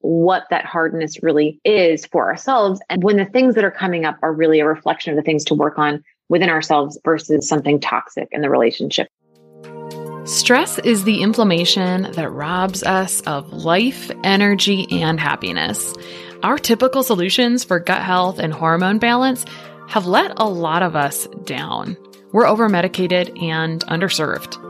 what that hardness really is for ourselves. And when the things that are coming up are really a reflection of the things to work on within ourselves versus something toxic in the relationship. Stress is the inflammation that robs us of life, energy, and happiness. Our typical solutions for gut health and hormone balance have let a lot of us down. We're over medicated and underserved.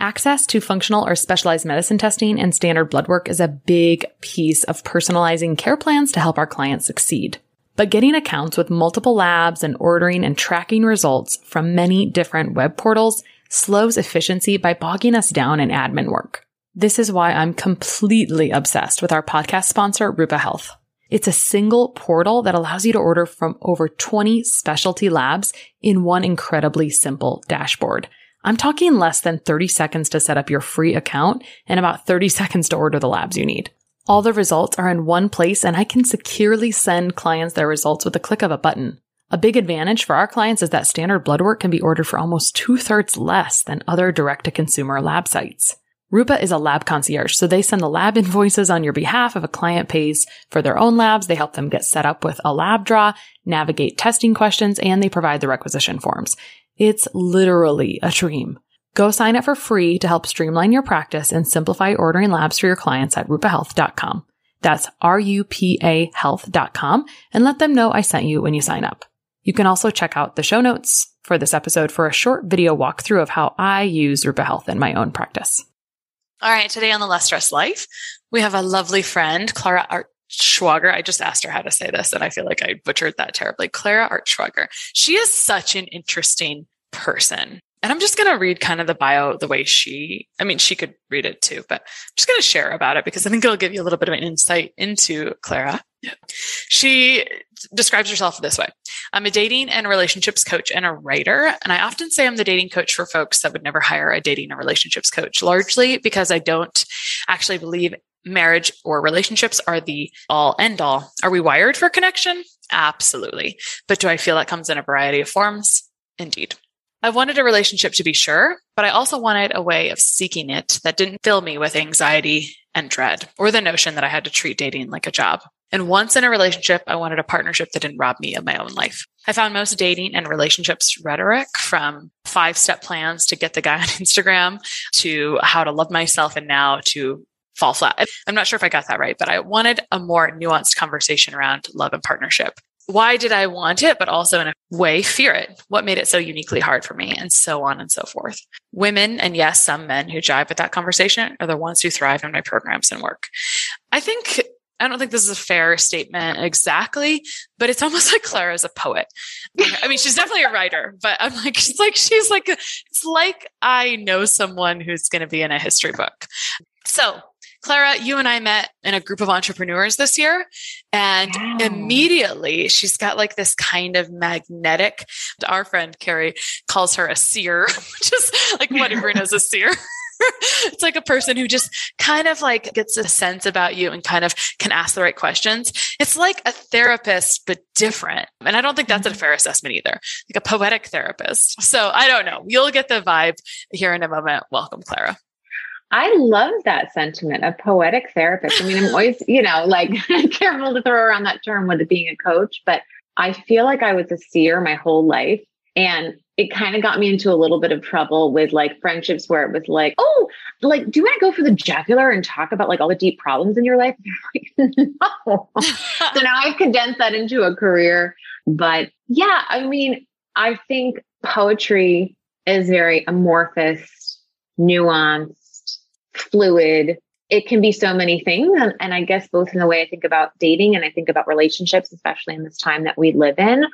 Access to functional or specialized medicine testing and standard blood work is a big piece of personalizing care plans to help our clients succeed. But getting accounts with multiple labs and ordering and tracking results from many different web portals slows efficiency by bogging us down in admin work. This is why I'm completely obsessed with our podcast sponsor, Rupa Health. It's a single portal that allows you to order from over 20 specialty labs in one incredibly simple dashboard. I'm talking less than 30 seconds to set up your free account and about 30 seconds to order the labs you need. All the results are in one place and I can securely send clients their results with a click of a button. A big advantage for our clients is that standard blood work can be ordered for almost two thirds less than other direct to consumer lab sites. Rupa is a lab concierge, so they send the lab invoices on your behalf if a client pays for their own labs. They help them get set up with a lab draw, navigate testing questions, and they provide the requisition forms. It's literally a dream. Go sign up for free to help streamline your practice and simplify ordering labs for your clients at rupahealth.com. That's R-U-P-A health.com and let them know I sent you when you sign up. You can also check out the show notes for this episode for a short video walkthrough of how I use Rupa Health in my own practice. All right. Today on the Less Stress Life, we have a lovely friend, Clara Art Schwager. I just asked her how to say this, and I feel like I butchered that terribly. Clara Artschwager. She is such an interesting person. And I'm just going to read kind of the bio the way she, I mean, she could read it too, but I'm just going to share about it because I think it'll give you a little bit of an insight into Clara. She describes herself this way I'm a dating and relationships coach and a writer. And I often say I'm the dating coach for folks that would never hire a dating or relationships coach, largely because I don't actually believe marriage or relationships are the all end all. Are we wired for connection? Absolutely. But do I feel that comes in a variety of forms? Indeed. I wanted a relationship to be sure, but I also wanted a way of seeking it that didn't fill me with anxiety and dread or the notion that I had to treat dating like a job. And once in a relationship, I wanted a partnership that didn't rob me of my own life. I found most dating and relationships rhetoric from five step plans to get the guy on Instagram to how to love myself and now to fall flat. I'm not sure if I got that right, but I wanted a more nuanced conversation around love and partnership. Why did I want it, but also in a way fear it? What made it so uniquely hard for me? And so on and so forth. Women, and yes, some men who jive with that conversation are the ones who thrive in my programs and work. I think I don't think this is a fair statement exactly, but it's almost like Clara is a poet. I mean, she's definitely a writer, but I'm like, she's like, she's like, it's like I know someone who's going to be in a history book. So Clara, you and I met in a group of entrepreneurs this year, and wow. immediately she's got like this kind of magnetic. Our friend Carrie calls her a seer, which is like what everyone is a seer. it's like a person who just kind of like gets a sense about you and kind of can ask the right questions. It's like a therapist, but different. And I don't think that's a mm-hmm. fair assessment either, like a poetic therapist. So I don't know. You'll get the vibe here in a moment. Welcome, Clara. I love that sentiment, of poetic therapist. I mean, I'm always, you know, like careful to throw around that term with it being a coach, but I feel like I was a seer my whole life. And it kind of got me into a little bit of trouble with like friendships where it was like, oh, like, do you want to go for the jugular and talk about like all the deep problems in your life? Like, no. so now I've condensed that into a career. But yeah, I mean, I think poetry is very amorphous, nuanced, fluid. It can be so many things. And, and I guess both in the way I think about dating and I think about relationships, especially in this time that we live in.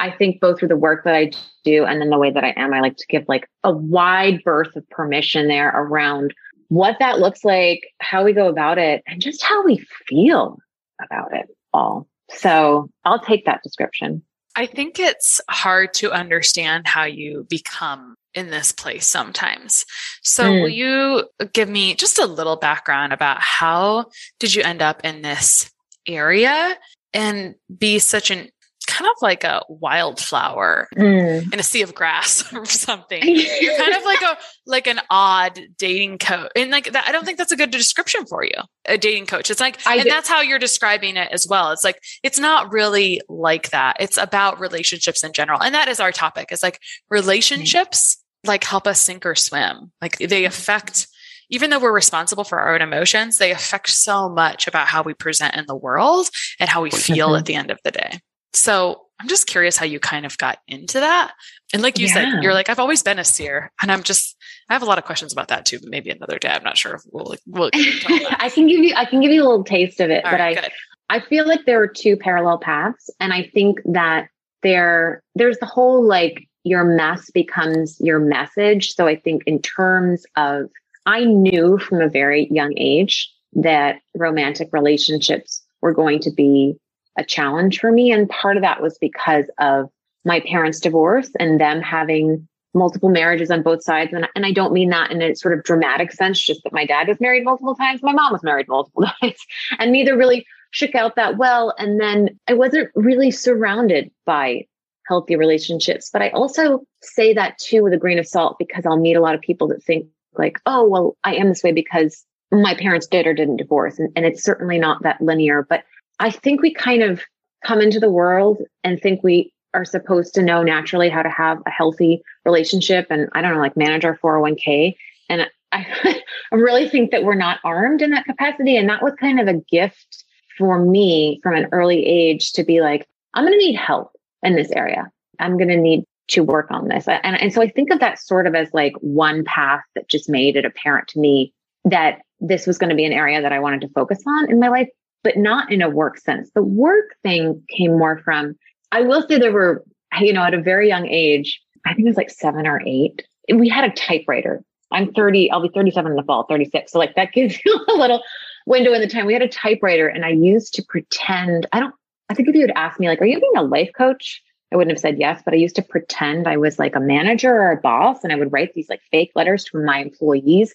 I think both through the work that I do and then the way that I am, I like to give like a wide berth of permission there around what that looks like, how we go about it, and just how we feel about it all. So I'll take that description. I think it's hard to understand how you become in this place sometimes. So mm. will you give me just a little background about how did you end up in this area and be such an kind of like a wildflower mm. in a sea of grass or something. You're kind of like a like an odd dating coach, and like that. I don't think that's a good description for you. A dating coach. It's like, I and that's how you're describing it as well. It's like it's not really like that. It's about relationships in general, and that is our topic. It's like relationships. Like help us sink or swim. Like they affect even though we're responsible for our own emotions, they affect so much about how we present in the world and how we feel mm-hmm. at the end of the day. So I'm just curious how you kind of got into that. And like you yeah. said, you're like, I've always been a seer. And I'm just, I have a lot of questions about that too, but maybe another day. I'm not sure if we'll, we'll I can give you, I can give you a little taste of it, All but right, I, good. I feel like there are two parallel paths. And I think that there, there's the whole like your mess becomes your message. So I think in terms of, I knew from a very young age that romantic relationships were going to be a challenge for me. And part of that was because of my parents' divorce and them having multiple marriages on both sides. And, and I don't mean that in a sort of dramatic sense, just that my dad was married multiple times, my mom was married multiple times, and neither really shook out that well. And then I wasn't really surrounded by healthy relationships. But I also say that too with a grain of salt because I'll meet a lot of people that think like, oh, well, I am this way because my parents did or didn't divorce. And, and it's certainly not that linear. But I think we kind of come into the world and think we are supposed to know naturally how to have a healthy relationship and I don't know, like manage our 401k. And I, I really think that we're not armed in that capacity. And that was kind of a gift for me from an early age to be like, I'm going to need help in this area. I'm going to need to work on this. And, and so I think of that sort of as like one path that just made it apparent to me that this was going to be an area that I wanted to focus on in my life but not in a work sense. The work thing came more from, I will say there were, you know, at a very young age, I think it was like seven or eight, we had a typewriter. I'm 30, I'll be 37 in the fall, 36. So like that gives you a little window in the time. We had a typewriter and I used to pretend, I don't, I think if you had asked me like, are you being a life coach? I wouldn't have said yes, but I used to pretend I was like a manager or a boss and I would write these like fake letters to my employees,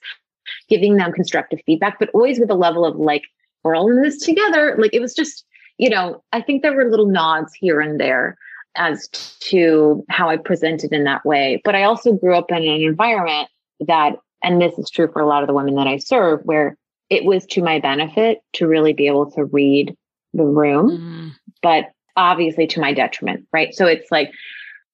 giving them constructive feedback, but always with a level of like we're all in this together. Like it was just, you know, I think there were little nods here and there as to how I presented in that way. But I also grew up in an environment that, and this is true for a lot of the women that I serve, where it was to my benefit to really be able to read the room, mm. But obviously to my detriment, right? So it's like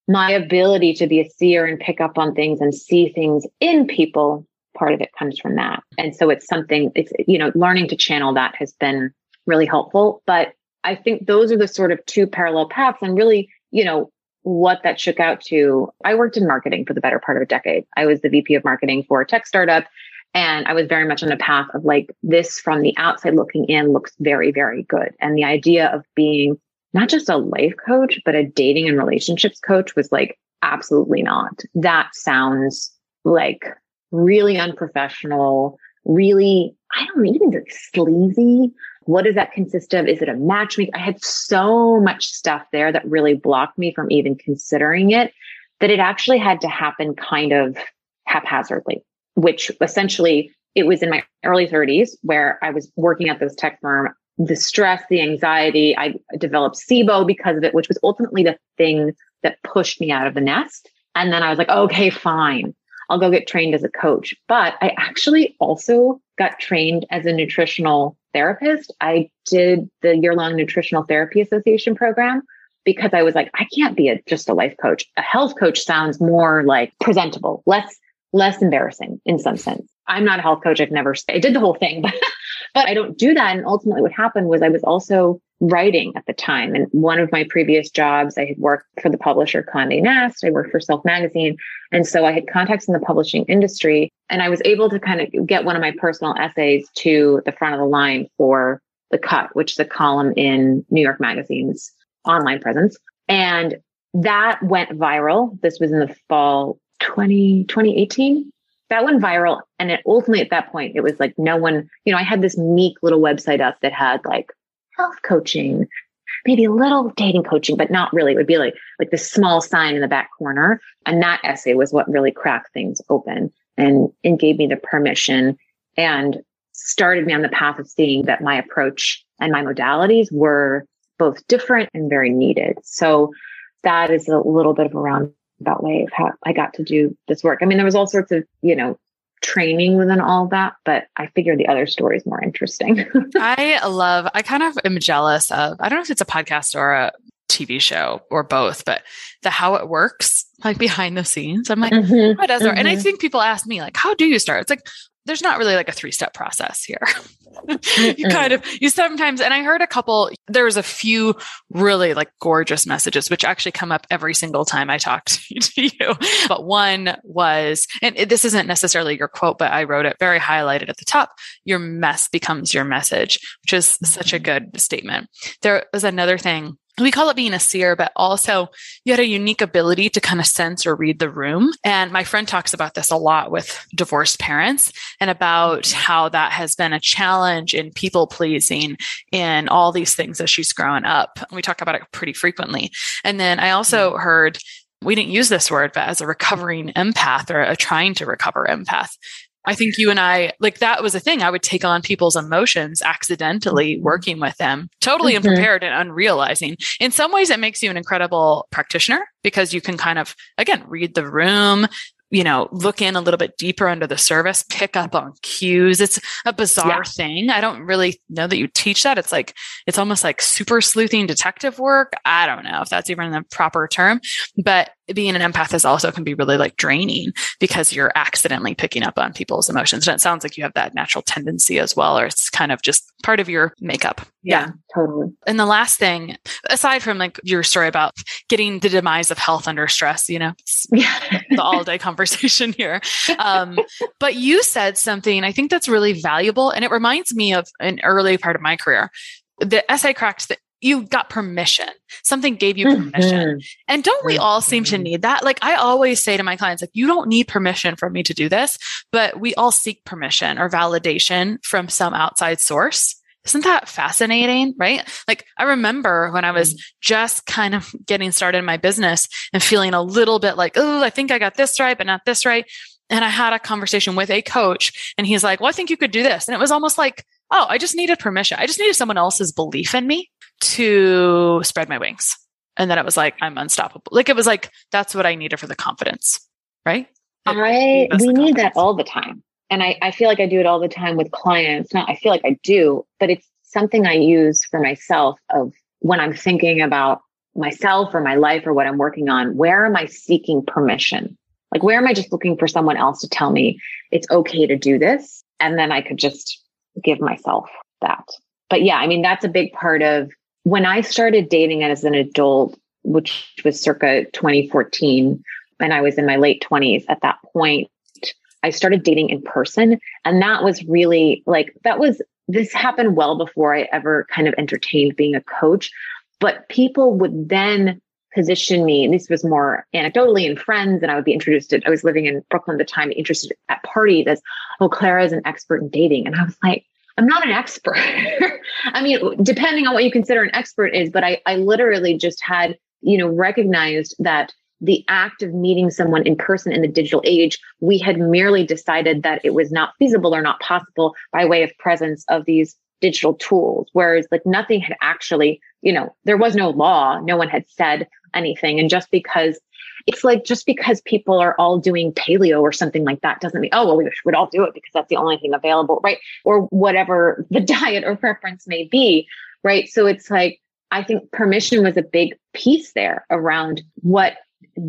my ability to be a seer and pick up on things and see things in people part of it comes from that. And so it's something, it's, you know, learning to channel that has been really helpful. But I think those are the sort of two parallel paths and really, you know, what that shook out to. I worked in marketing for the better part of a decade. I was the VP of marketing for a tech startup. And I was very much on a path of like this from the outside looking in looks very, very good. And the idea of being not just a life coach, but a dating and relationships coach was like, absolutely not. That sounds like really unprofessional, really, I don't even very sleazy. What does that consist of? Is it a matchmaking? I had so much stuff there that really blocked me from even considering it that it actually had to happen kind of haphazardly, which essentially it was in my early 30s where I was working at this tech firm. The stress, the anxiety, I developed SIBO because of it, which was ultimately the thing that pushed me out of the nest. And then I was like, okay, fine. I'll go get trained as a coach. But I actually also got trained as a nutritional therapist. I did the year long Nutritional Therapy Association program because I was like, I can't be a, just a life coach. A health coach sounds more like presentable, less, less embarrassing in some sense. I'm not a health coach. I've never, I did the whole thing, but, but I don't do that. And ultimately what happened was I was also writing at the time. And one of my previous jobs, I had worked for the publisher Condé Nast. I worked for Self Magazine. And so I had contacts in the publishing industry and I was able to kind of get one of my personal essays to the front of the line for The Cut, which is a column in New York Magazine's online presence. And that went viral. This was in the fall 20, 2018. That went viral. And it ultimately at that point, it was like no one, you know, I had this meek little website up that had like health coaching, maybe a little dating coaching, but not really. It would be like like the small sign in the back corner. And that essay was what really cracked things open and, and gave me the permission and started me on the path of seeing that my approach and my modalities were both different and very needed. So that is a little bit of a way of how I got to do this work. I mean, there was all sorts of, you know, training within all that, but I figure the other story is more interesting. I love, I kind of am jealous of, I don't know if it's a podcast or a TV show or both, but the how it works, like behind the scenes. I'm like, mm-hmm, how does mm-hmm. And I mm-hmm. think people ask me, like, how do you start? It's like, there's not really like a three step process here. you kind of, you sometimes, and I heard a couple, there was a few really like gorgeous messages, which actually come up every single time I talk to you. But one was, and this isn't necessarily your quote, but I wrote it very highlighted at the top your mess becomes your message, which is such a mm-hmm. good statement. There was another thing we call it being a seer, but also you had a unique ability to kind of sense or read the room. And my friend talks about this a lot with divorced parents and about how that has been a challenge in people pleasing in all these things as she's grown up. We talk about it pretty frequently. And then I also mm-hmm. heard we didn't use this word, but as a recovering empath or a trying to recover empath, I think you and I, like that was a thing. I would take on people's emotions accidentally mm-hmm. working with them, totally mm-hmm. unprepared and unrealizing. In some ways, it makes you an incredible practitioner because you can kind of, again, read the room, you know, look in a little bit deeper under the service, pick up on cues. It's a bizarre yeah. thing. I don't really know that you teach that. It's like, it's almost like super sleuthing detective work. I don't know if that's even the proper term, but being an empath is also can be really like draining because you're accidentally picking up on people's emotions. And it sounds like you have that natural tendency as well, or it's kind of just part of your makeup. Yeah, yeah, totally. And the last thing, aside from like your story about getting the demise of health under stress, you know, yeah. the all day conversation here. Um, but you said something I think that's really valuable. And it reminds me of an early part of my career. The essay cracked the you got permission. Something gave you permission. Mm-hmm. And don't we all seem to mm-hmm. need that? Like I always say to my clients, like, you don't need permission from me to do this, but we all seek permission or validation from some outside source. Isn't that fascinating? Right? Like I remember when I was mm-hmm. just kind of getting started in my business and feeling a little bit like, oh, I think I got this right, but not this right. And I had a conversation with a coach and he's like, well, I think you could do this. And it was almost like, oh, I just needed permission. I just needed someone else's belief in me to spread my wings. And then it was like, I'm unstoppable. Like it was like, that's what I needed for the confidence. Right. I, we need that all the time. And I, I feel like I do it all the time with clients. Not, I feel like I do, but it's something I use for myself of when I'm thinking about myself or my life or what I'm working on. Where am I seeking permission? Like, where am I just looking for someone else to tell me it's okay to do this? And then I could just give myself that. But yeah, I mean, that's a big part of when I started dating as an adult, which was circa 2014, and I was in my late 20s at that point, I started dating in person. And that was really like, that was, this happened well before I ever kind of entertained being a coach. But people would then position me, and this was more anecdotally in friends, and I would be introduced to, I was living in Brooklyn at the time, interested at parties as, oh, Clara is an expert in dating. And I was like, I'm not an expert. I mean, depending on what you consider an expert is, but I, I literally just had, you know, recognized that the act of meeting someone in person in the digital age, we had merely decided that it was not feasible or not possible by way of presence of these digital tools. Whereas like nothing had actually, you know, there was no law. No one had said anything. And just because it's like just because people are all doing paleo or something like that doesn't mean, oh, well, we would all do it because that's the only thing available, right? Or whatever the diet or preference may be, right? So it's like, I think permission was a big piece there around what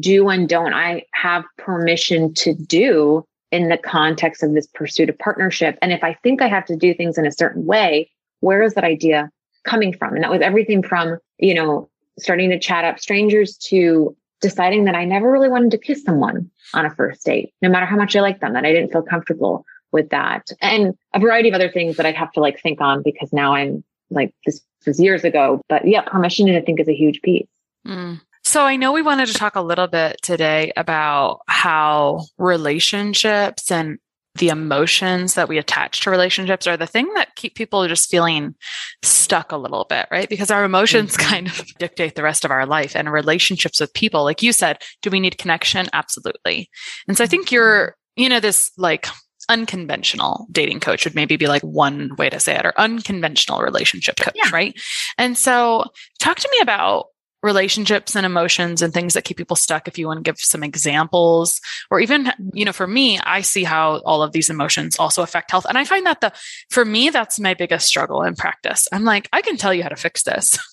do and don't I have permission to do in the context of this pursuit of partnership? And if I think I have to do things in a certain way, where is that idea coming from? And that was everything from, you know, starting to chat up strangers to deciding that I never really wanted to kiss someone on a first date, no matter how much I liked them, that I didn't feel comfortable with that. And a variety of other things that I'd have to like think on because now I'm like, this was years ago. But yeah, permission, I think, is a huge piece. Mm. So I know we wanted to talk a little bit today about how relationships and the emotions that we attach to relationships are the thing that keep people just feeling stuck a little bit, right? Because our emotions mm-hmm. kind of dictate the rest of our life and relationships with people. Like you said, do we need connection? Absolutely. And so I think you're, you know, this like unconventional dating coach would maybe be like one way to say it or unconventional relationship coach, yeah. right? And so talk to me about relationships and emotions and things that keep people stuck if you want to give some examples or even you know for me i see how all of these emotions also affect health. And i find that the for me that's my biggest struggle in practice. I'm like i can tell you how to fix this.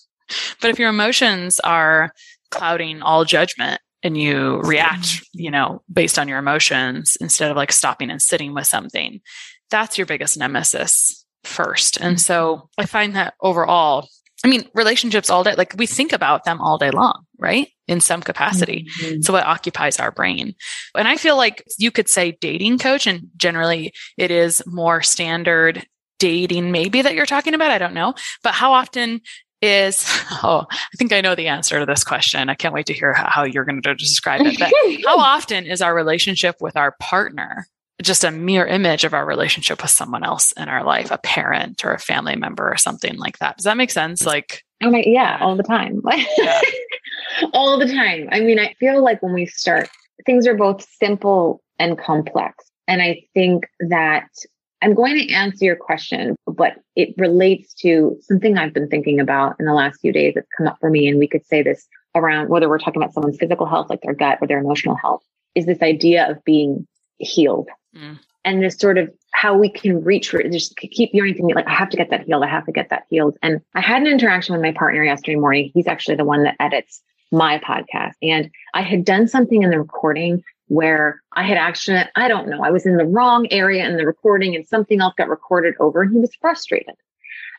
But if your emotions are clouding all judgment and you react mm-hmm. you know based on your emotions instead of like stopping and sitting with something that's your biggest nemesis first. And mm-hmm. so i find that overall I mean, relationships all day, like we think about them all day long, right? In some capacity. Mm-hmm. So it occupies our brain. And I feel like you could say dating coach, and generally it is more standard dating, maybe that you're talking about. I don't know. But how often is, oh, I think I know the answer to this question. I can't wait to hear how you're going to describe it. But how often is our relationship with our partner just a mere image of our relationship with someone else in our life, a parent or a family member or something like that. Does that make sense? Like, oh my, yeah, all the time. Yeah. all the time. I mean, I feel like when we start, things are both simple and complex. And I think that I'm going to answer your question, but it relates to something I've been thinking about in the last few days that's come up for me. And we could say this around whether we're talking about someone's physical health, like their gut or their emotional health, is this idea of being healed Mm. And this sort of how we can reach for just keep yearning to me, like, I have to get that healed. I have to get that healed. And I had an interaction with my partner yesterday morning. He's actually the one that edits my podcast. And I had done something in the recording where I had actually, I don't know, I was in the wrong area in the recording and something else got recorded over and he was frustrated.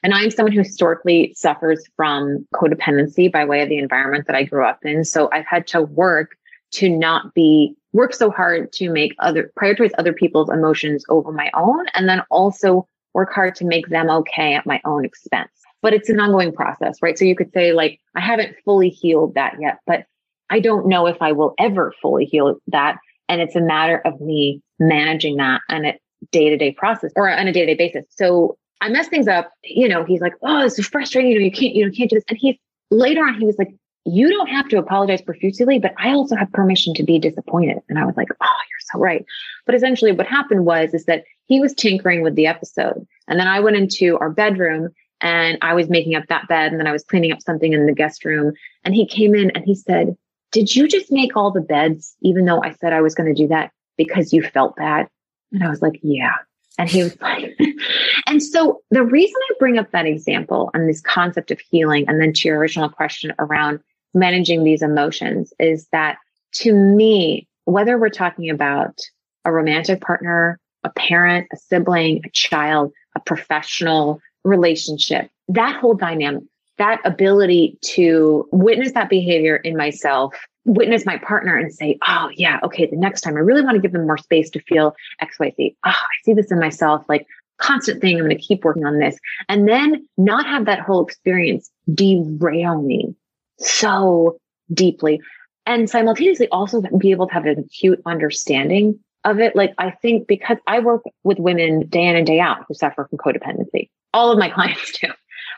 And I'm someone who historically suffers from codependency by way of the environment that I grew up in. So I've had to work to not be work so hard to make other prioritize other people's emotions over my own and then also work hard to make them okay at my own expense. But it's an ongoing process right? So you could say like i haven't fully healed that yet but i don't know if i will ever fully heal that. And it's a matter of me managing that on a day-to-day process or on a day-to-day basis. So i mess things up. You know he's like oh this is frustrating. You know you can't you know can't do this. And he later on he was like you don't have to apologize profusely, but I also have permission to be disappointed. And I was like, oh, you're so right. But essentially what happened was, is that he was tinkering with the episode. And then I went into our bedroom and I was making up that bed. And then I was cleaning up something in the guest room. And he came in and he said, did you just make all the beds, even though I said I was going to do that because you felt bad? And I was like, yeah. And he was like, and so the reason I bring up that example and this concept of healing, and then to your original question around managing these emotions is that to me, whether we're talking about a romantic partner, a parent, a sibling, a child, a professional relationship, that whole dynamic, that ability to witness that behavior in myself, witness my partner and say, oh, yeah, okay, the next time I really want to give them more space to feel XYZ. Oh, I see this in myself. Like, constant thing. I'm going to keep working on this. And then not have that whole experience derail me so deeply and simultaneously also be able to have an acute understanding of it. Like I think because I work with women day in and day out who suffer from codependency, all of my clients do,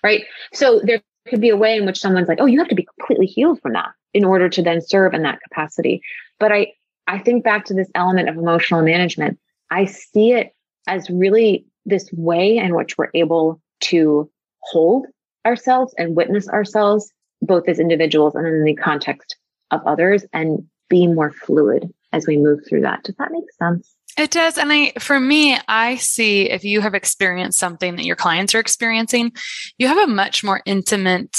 right? So there could be a way in which someone's like, oh, you have to be completely healed from that in order to then serve in that capacity. But I, I think back to this element of emotional management. I see it as really this way in which we're able to hold ourselves and witness ourselves, both as individuals and in the context of others, and be more fluid as we move through that. Does that make sense? It does. And I, for me, I see if you have experienced something that your clients are experiencing, you have a much more intimate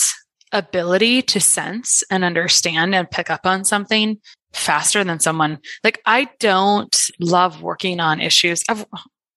ability to sense and understand and pick up on something faster than someone like I don't love working on issues. I've,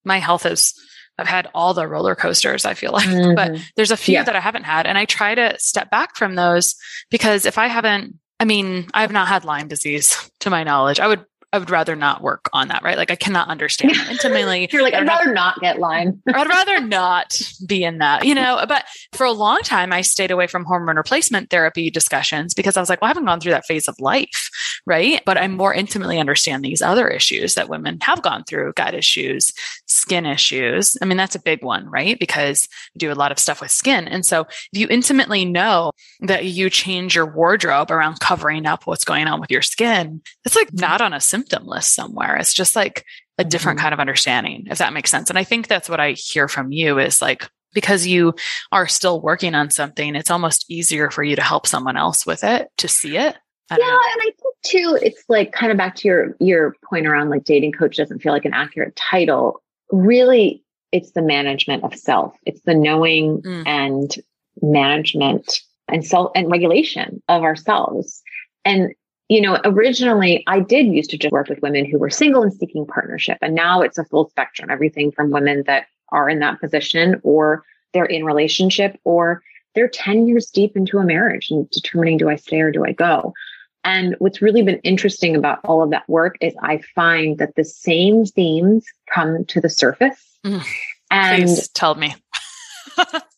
my health is I've had all the roller coasters, I feel like, mm-hmm. but there's a few yeah. that I haven't had. And I try to step back from those because if I haven't, I mean, I have not had Lyme disease to my knowledge. I would I would rather not work on that, right? Like I cannot understand intimately. You're like, I'd rather not get Lyme. I'd rather not be in that, you know. But for a long time, I stayed away from hormone replacement therapy discussions because I was like, well, I haven't gone through that phase of life, right? But I more intimately understand these other issues that women have gone through, gut issues, skin issues. I mean, that's a big one, right? Because we do a lot of stuff with skin. And so if you intimately know that you change your wardrobe around covering up what's going on with your skin, it's like not on a symptom list somewhere. It's just like a different mm-hmm. kind of understanding, if that makes sense. And I think that's what I hear from you is like, because you are still working on something, it's almost easier for you to help someone else with it, to see it. yeah. Know. And I think too, it's like kind of back to your, your point around like dating coach doesn't feel like an accurate title. Really, it's the management of self. It's the knowing mm. and management and self and regulation of ourselves. And you know, originally I did used to just work with women who were single and seeking partnership. And now it's a full spectrum, everything from women that are in that position or they're in relationship or they're 10 years deep into a marriage and determining do I stay or do I go? And what's really been interesting about all of that work is I find that the same themes come to the surface. Mm, and please tell me.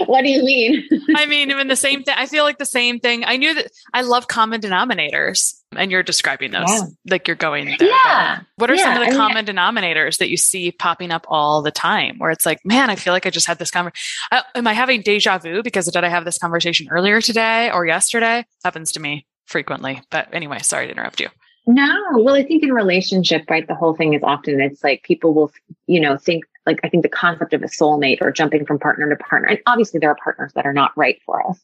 what do you mean? I mean, even the same thing. I feel like the same thing. I knew that I love common denominators, and you're describing those yeah. like you're going there. Yeah. What are yeah. some of the I common mean, denominators that you see popping up all the time where it's like, man, I feel like I just had this conversation. Am I having deja vu because did I have this conversation earlier today or yesterday? Happens to me frequently. But anyway, sorry to interrupt you. No, well, I think in relationship, right, the whole thing is often it's like people will, you know, think like I think the concept of a soulmate or jumping from partner to partner, and obviously there are partners that are not right for us,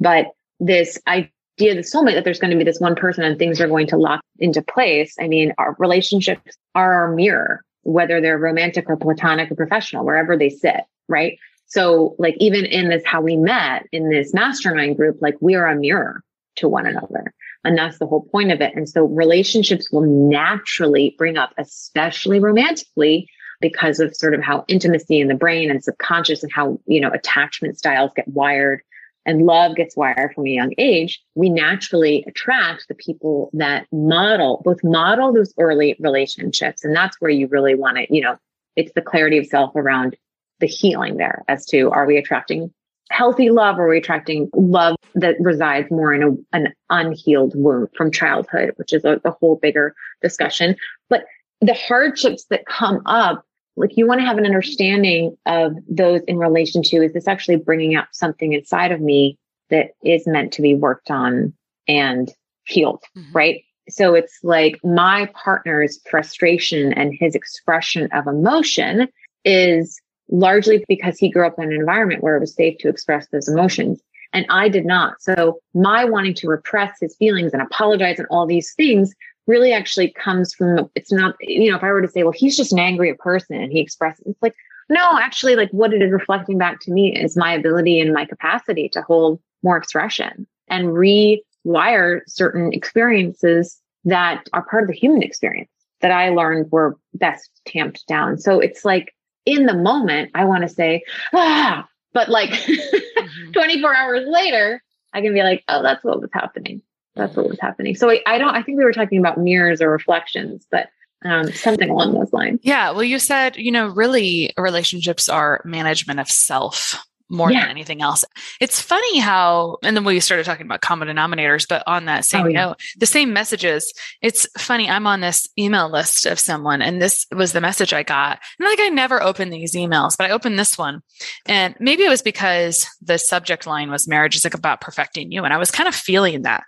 but this idea of the soulmate that there's going to be this one person and things are going to lock into place. I mean, our relationships are our mirror, whether they're romantic or platonic or professional, wherever they sit, right? So like even in this, how we met in this mastermind group, like we are a mirror to one another. And that's the whole point of it. And so relationships will naturally bring up, especially romantically, because of sort of how intimacy in the brain and subconscious and how, you know, attachment styles get wired and love gets wired from a young age, we naturally attract the people that model, both model those early relationships. And that's where you really want to, you know, it's the clarity of self around the healing there as to are we attracting healthy love or are we attracting love that resides more in a, an unhealed wound from childhood, which is a, a whole bigger discussion. But the hardships that come up like you want to have an understanding of those in relation to is this actually bringing up something inside of me that is meant to be worked on and healed mm-hmm. right so it's like my partner's frustration and his expression of emotion is largely because he grew up in an environment where it was safe to express those emotions and I did not. So my wanting to repress his feelings and apologize and all these things really actually comes from it's not you know if i were to say well he's just an angry person and he expresses it's like no actually like what it is reflecting back to me is my ability and my capacity to hold more expression and rewire certain experiences that are part of the human experience that i learned were best tamped down so it's like in the moment i want to say ah but like mm-hmm. 24 hours later i can be like oh that's what was happening that's what was happening. So I, I don't, I think we were talking about mirrors or reflections, but um, something along those lines. Yeah. Well, you said, you know, really relationships are management of self. More Yeah. than anything else. It's funny how, and then we started talking about common denominators, but on that same Oh, yeah. note, the same messages. It's funny. I'm on this email list of someone, and this was the message I got. And like, I never open these emails, but I opened this one. And maybe it was because the subject line was marriage is like about perfecting you. And I was kind of feeling that.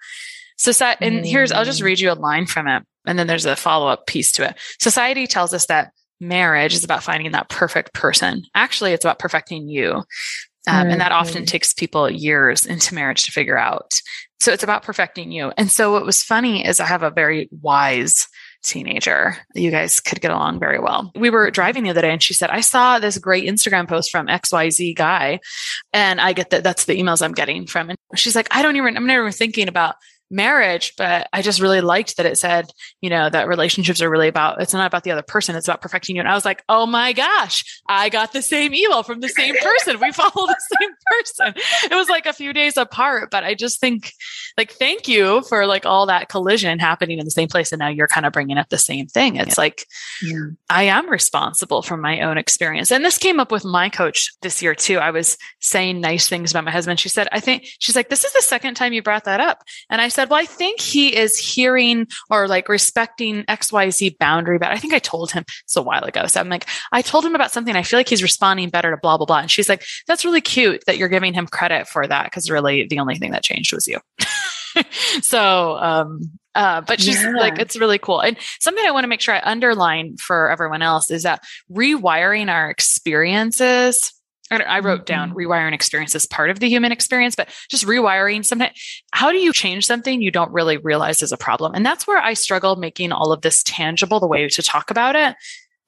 Society, and here's, I'll just Mm. read you a line from it. And then there's a follow up piece to it. Society tells us that marriage is about finding that perfect person. Actually, it's about perfecting you. Um, And that often takes people years into marriage to figure out. So it's about perfecting you. And so what was funny is I have a very wise teenager. You guys could get along very well. We were driving the other day and she said, I saw this great Instagram post from XYZ guy. And I get that that's the emails I'm getting from. And she's like, I don't even, I'm never thinking about marriage, but I just really liked that it said, you know, that relationships are really about, it's not about the other person, it's about perfecting you. And I was like, oh my gosh, I got the same email from the same person. We follow the same person. It was like a few days apart, but I just think, like, thank you for like all that collision happening in the same place. And now you're kind of bringing up the same thing. It's like, Yeah. I am responsible for my own experience. And this came up with my coach this year too. I was saying nice things about my husband. She said, I think she's like, this is the second time you brought that up. And I said, well, I think he is hearing or like respecting XYZ boundary, but I think I told him it's a while ago. So I'm like, I told him about something. I feel like he's responding better to blah, blah, blah. And she's like, that's really cute that you're giving him credit for that. Cause really the only thing that changed was you. so, um, uh, but she's Yeah. like, it's really cool. And something I want to make sure I underline for everyone else is that rewiring our experiences. I I wrote down Mhm. rewiring experience as part of the human experience, but just rewiring something. How do you change something you don't really realize is a problem? And that's where I struggle making all of this tangible, the way to talk about it.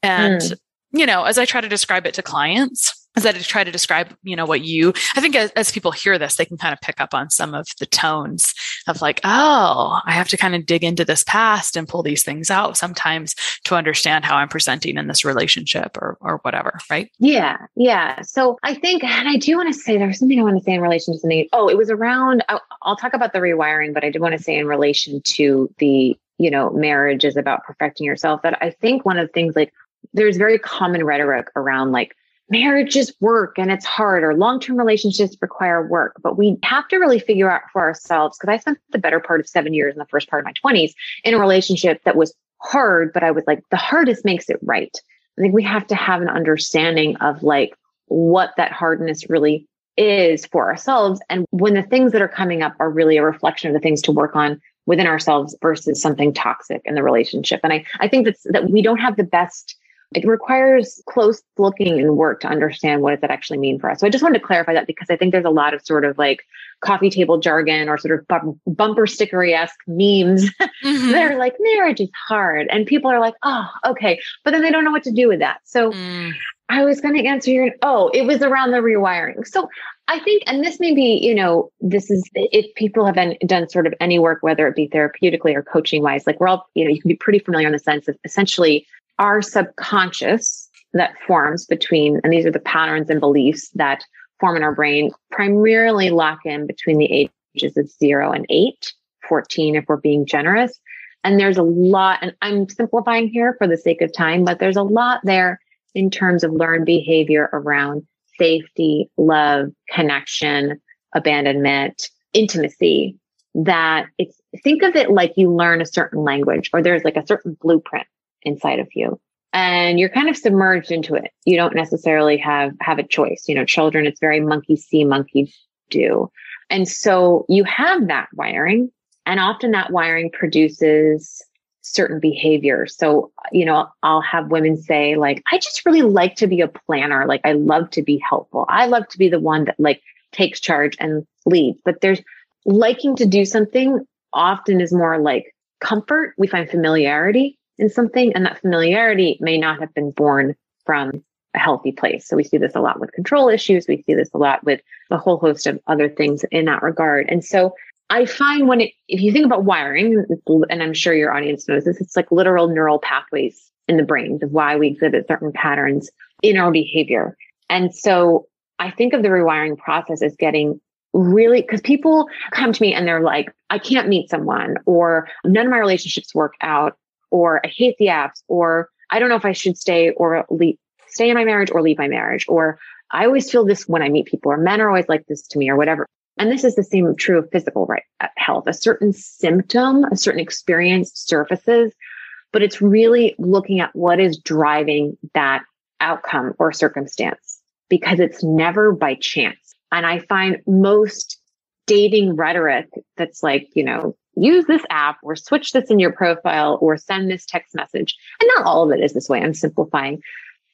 And, Mm. you know, as I try to describe it to clients, as I try to describe, you know, what you, I think as, as people hear this, they can kind of pick up on some of the tones of like, oh, I have to kind of dig into this past and pull these things out sometimes to understand how I'm presenting in this relationship or, or whatever. Right. Yeah, yeah. So I think, and I do want to say there's something I want to say in relation to something. Oh, it was around. I'll, I'll talk about the rewiring, but I did want to say in relation to the, you know, marriage is about perfecting yourself. That I think one of the things like there's very common rhetoric around like marriage is work and it's hard, or long term relationships require work. But we have to really figure out for ourselves because I spent the better part of seven years in the first part of my 20s in a relationship that was hard, but I was like, the hardest makes it right. I think we have to have an understanding of like what that hardness really is for ourselves. And when the things that are coming up are really a reflection of the things to work on within ourselves versus something toxic in the relationship. And I, I think that's that we don't have the best it requires close looking and work to understand what does that actually mean for us. So I just wanted to clarify that because I think there's a lot of sort of like coffee table jargon or sort of bum- bumper stickery esque memes Mhm. they're like marriage is hard and people are like oh okay but then they don't know what to do with that so Mm. i was going to answer your oh it was around the rewiring so i think and this may be you know this is if people have been, done sort of any work whether it be therapeutically or coaching wise like we're all you know you can be pretty familiar in the sense of essentially our subconscious that forms between and these are the patterns and beliefs that form in our brain primarily lock in between the ages of 0 and 8 14 if we're being generous. And there's a lot, and I'm simplifying here for the sake of time, but there's a lot there in terms of learned behavior around safety, love, connection, abandonment, intimacy that it's think of it like you learn a certain language or there's like a certain blueprint inside of you and you're kind of submerged into it. You don't necessarily have have a choice. You know, children, it's very monkey see, monkey do. And so you have that wiring and often that wiring produces certain behaviors. So, you know, I'll have women say like, I just really like to be a planner. Like I love to be helpful. I love to be the one that like takes charge and leads, but there's liking to do something often is more like comfort. We find familiarity in something and that familiarity may not have been born from a healthy place. So we see this a lot with control issues. We see this a lot with a whole host of other things in that regard. And so I find when it, if you think about wiring, and I'm sure your audience knows this, it's like literal neural pathways in the brain of why we exhibit certain patterns in our behavior. And so I think of the rewiring process as getting really, because people come to me and they're like, I can't meet someone, or none of my relationships work out, or I hate the apps, or I don't know if I should stay or leave, stay in my marriage or leave my marriage, or I always feel this when I meet people, or men are always like this to me, or whatever. And this is the same true of physical right, uh, health. A certain symptom, a certain experience surfaces, but it's really looking at what is driving that outcome or circumstance because it's never by chance. And I find most dating rhetoric that's like, you know, use this app or switch this in your profile or send this text message. And not all of it is this way. I'm simplifying,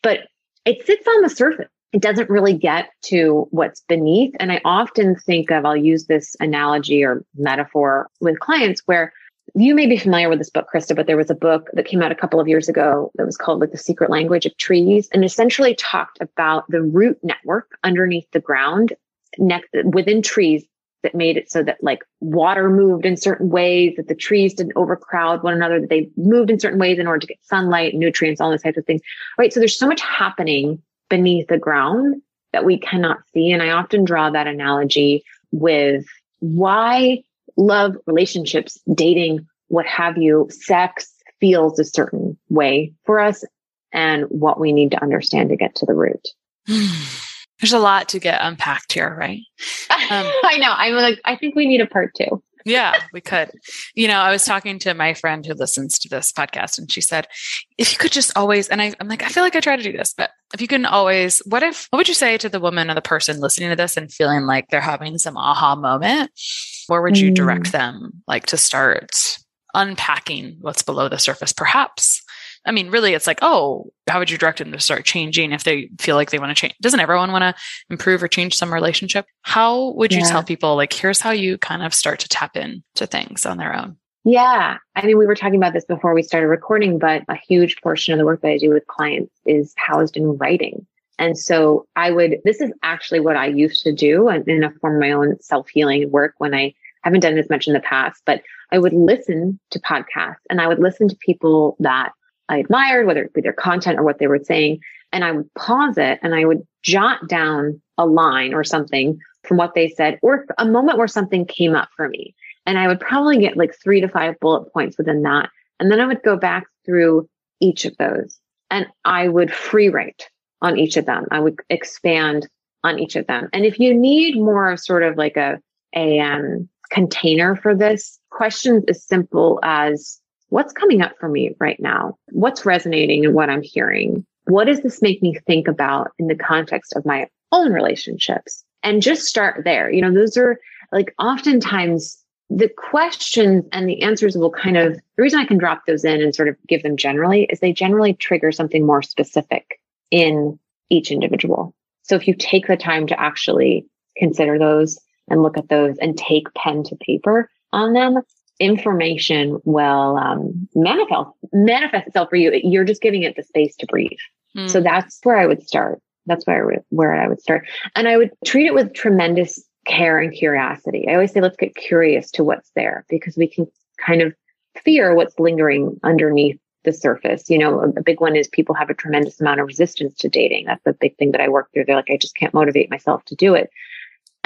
but it sits on the surface. It doesn't really get to what's beneath. And I often think of, I'll use this analogy or metaphor with clients where you may be familiar with this book, Christa, but there was a book that came out a couple of years ago that was called like the secret language of trees and essentially talked about the root network underneath the ground next within trees that made it so that like water moved in certain ways, that the trees didn't overcrowd one another, that they moved in certain ways in order to get sunlight, nutrients, all those types of things. Right. So there's so much happening beneath the ground that we cannot see. And I often draw that analogy with why love, relationships, dating, what have you, sex feels a certain way for us and what we need to understand to get to the root. There's a lot to get unpacked here, right? Um, I know. I'm like, I think we need a part two. yeah, we could. You know, I was talking to my friend who listens to this podcast, and she said, if you could just always, and I, am like, I feel like I try to do this, but if you can always, what if, what would you say to the woman or the person listening to this and feeling like they're having some aha moment? Where would you direct mm. them, like to start unpacking what's below the surface, perhaps? I mean, really, it's like, oh, how would you direct them to start changing if they feel like they want to change? Doesn't everyone want to improve or change some relationship? How would you yeah. tell people, like, here's how you kind of start to tap into things on their own? Yeah. I mean, we were talking about this before we started recording, but a huge portion of the work that I do with clients is housed in writing. And so I would, this is actually what I used to do in a form of my own self healing work when I haven't done as much in the past, but I would listen to podcasts and I would listen to people that I admired, whether it be their content or what they were saying. And I would pause it and I would jot down a line or something from what they said or a moment where something came up for me. And I would probably get like three to five bullet points within that. And then I would go back through each of those and I would free write on each of them. I would expand on each of them. And if you need more of sort of like a, a um, container for this, questions as simple as what's coming up for me right now? What's resonating and what I'm hearing? What does this make me think about in the context of my own relationships? And just start there. You know, those are like oftentimes the questions and the answers will kind of, the reason I can drop those in and sort of give them generally is they generally trigger something more specific in each individual. So if you take the time to actually consider those and look at those and take pen to paper on them, information will um, manifest manifest itself for you. You're just giving it the space to breathe. Mm. So that's where I would start. That's where I would, where I would start, and I would treat it with tremendous care and curiosity. I always say, let's get curious to what's there because we can kind of fear what's lingering underneath the surface. You know, a big one is people have a tremendous amount of resistance to dating. That's a big thing that I work through. They're like, I just can't motivate myself to do it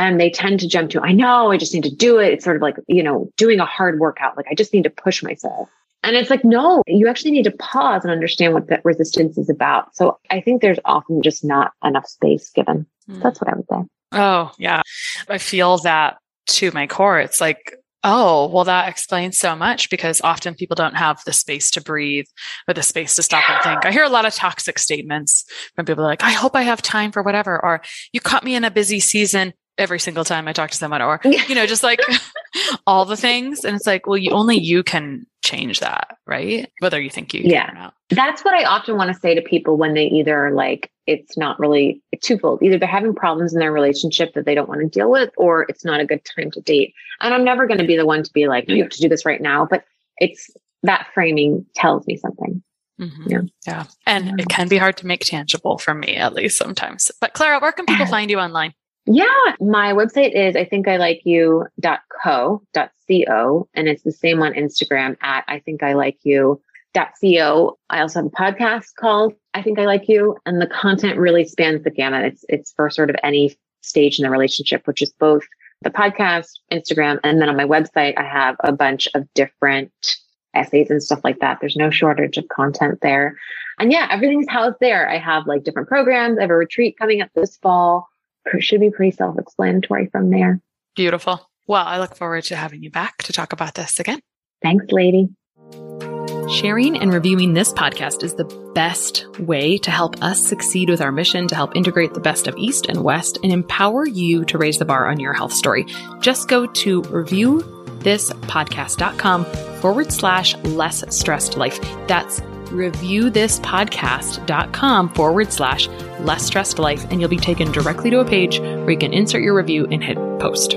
and they tend to jump to, I know, I just need to do it. It's sort of like, you know, doing a hard workout. Like, I just need to push myself. And it's like, no, you actually need to pause and understand what that resistance is about. So I think there's often just not enough space given. Mm. That's what I would say. Oh, yeah. I feel that to my core. It's like, oh, well, that explains so much because often people don't have the space to breathe or the space to stop and think. I hear a lot of toxic statements from people like, I hope I have time for whatever, or you caught me in a busy season every single time I talk to someone or, you know, just like all the things. And it's like, well, you only you can change that, right? Whether you think you yeah. or not. That's what I often want to say to people when they either like, it's not really twofold. Either they're having problems in their relationship that they don't want to deal with, or it's not a good time to date. And I'm never going to be the one to be like, you have to do this right now. But it's that framing tells me something. Mm-hmm. Yeah. Yeah. And it can be hard to make tangible for me, at least sometimes. But Clara, where can people find you online? Yeah, my website is I think I like you dot co dot co and it's the same on Instagram at I think I like you dot co. I also have a podcast called I think I like you and the content really spans the gamut. It's it's for sort of any stage in the relationship, which is both the podcast, Instagram, and then on my website I have a bunch of different essays and stuff like that. There's no shortage of content there. And yeah, everything's housed there. I have like different programs. I have a retreat coming up this fall. Should be pretty self explanatory from there. Beautiful. Well, I look forward to having you back to talk about this again. Thanks, lady. Sharing and reviewing this podcast is the best way to help us succeed with our mission to help integrate the best of East and West and empower you to raise the bar on your health story. Just go to reviewthispodcast.com forward slash less stressed life. That's reviewthispodcast.com forward slash less stressed life, and you'll be taken directly to a page where you can insert your review and hit post.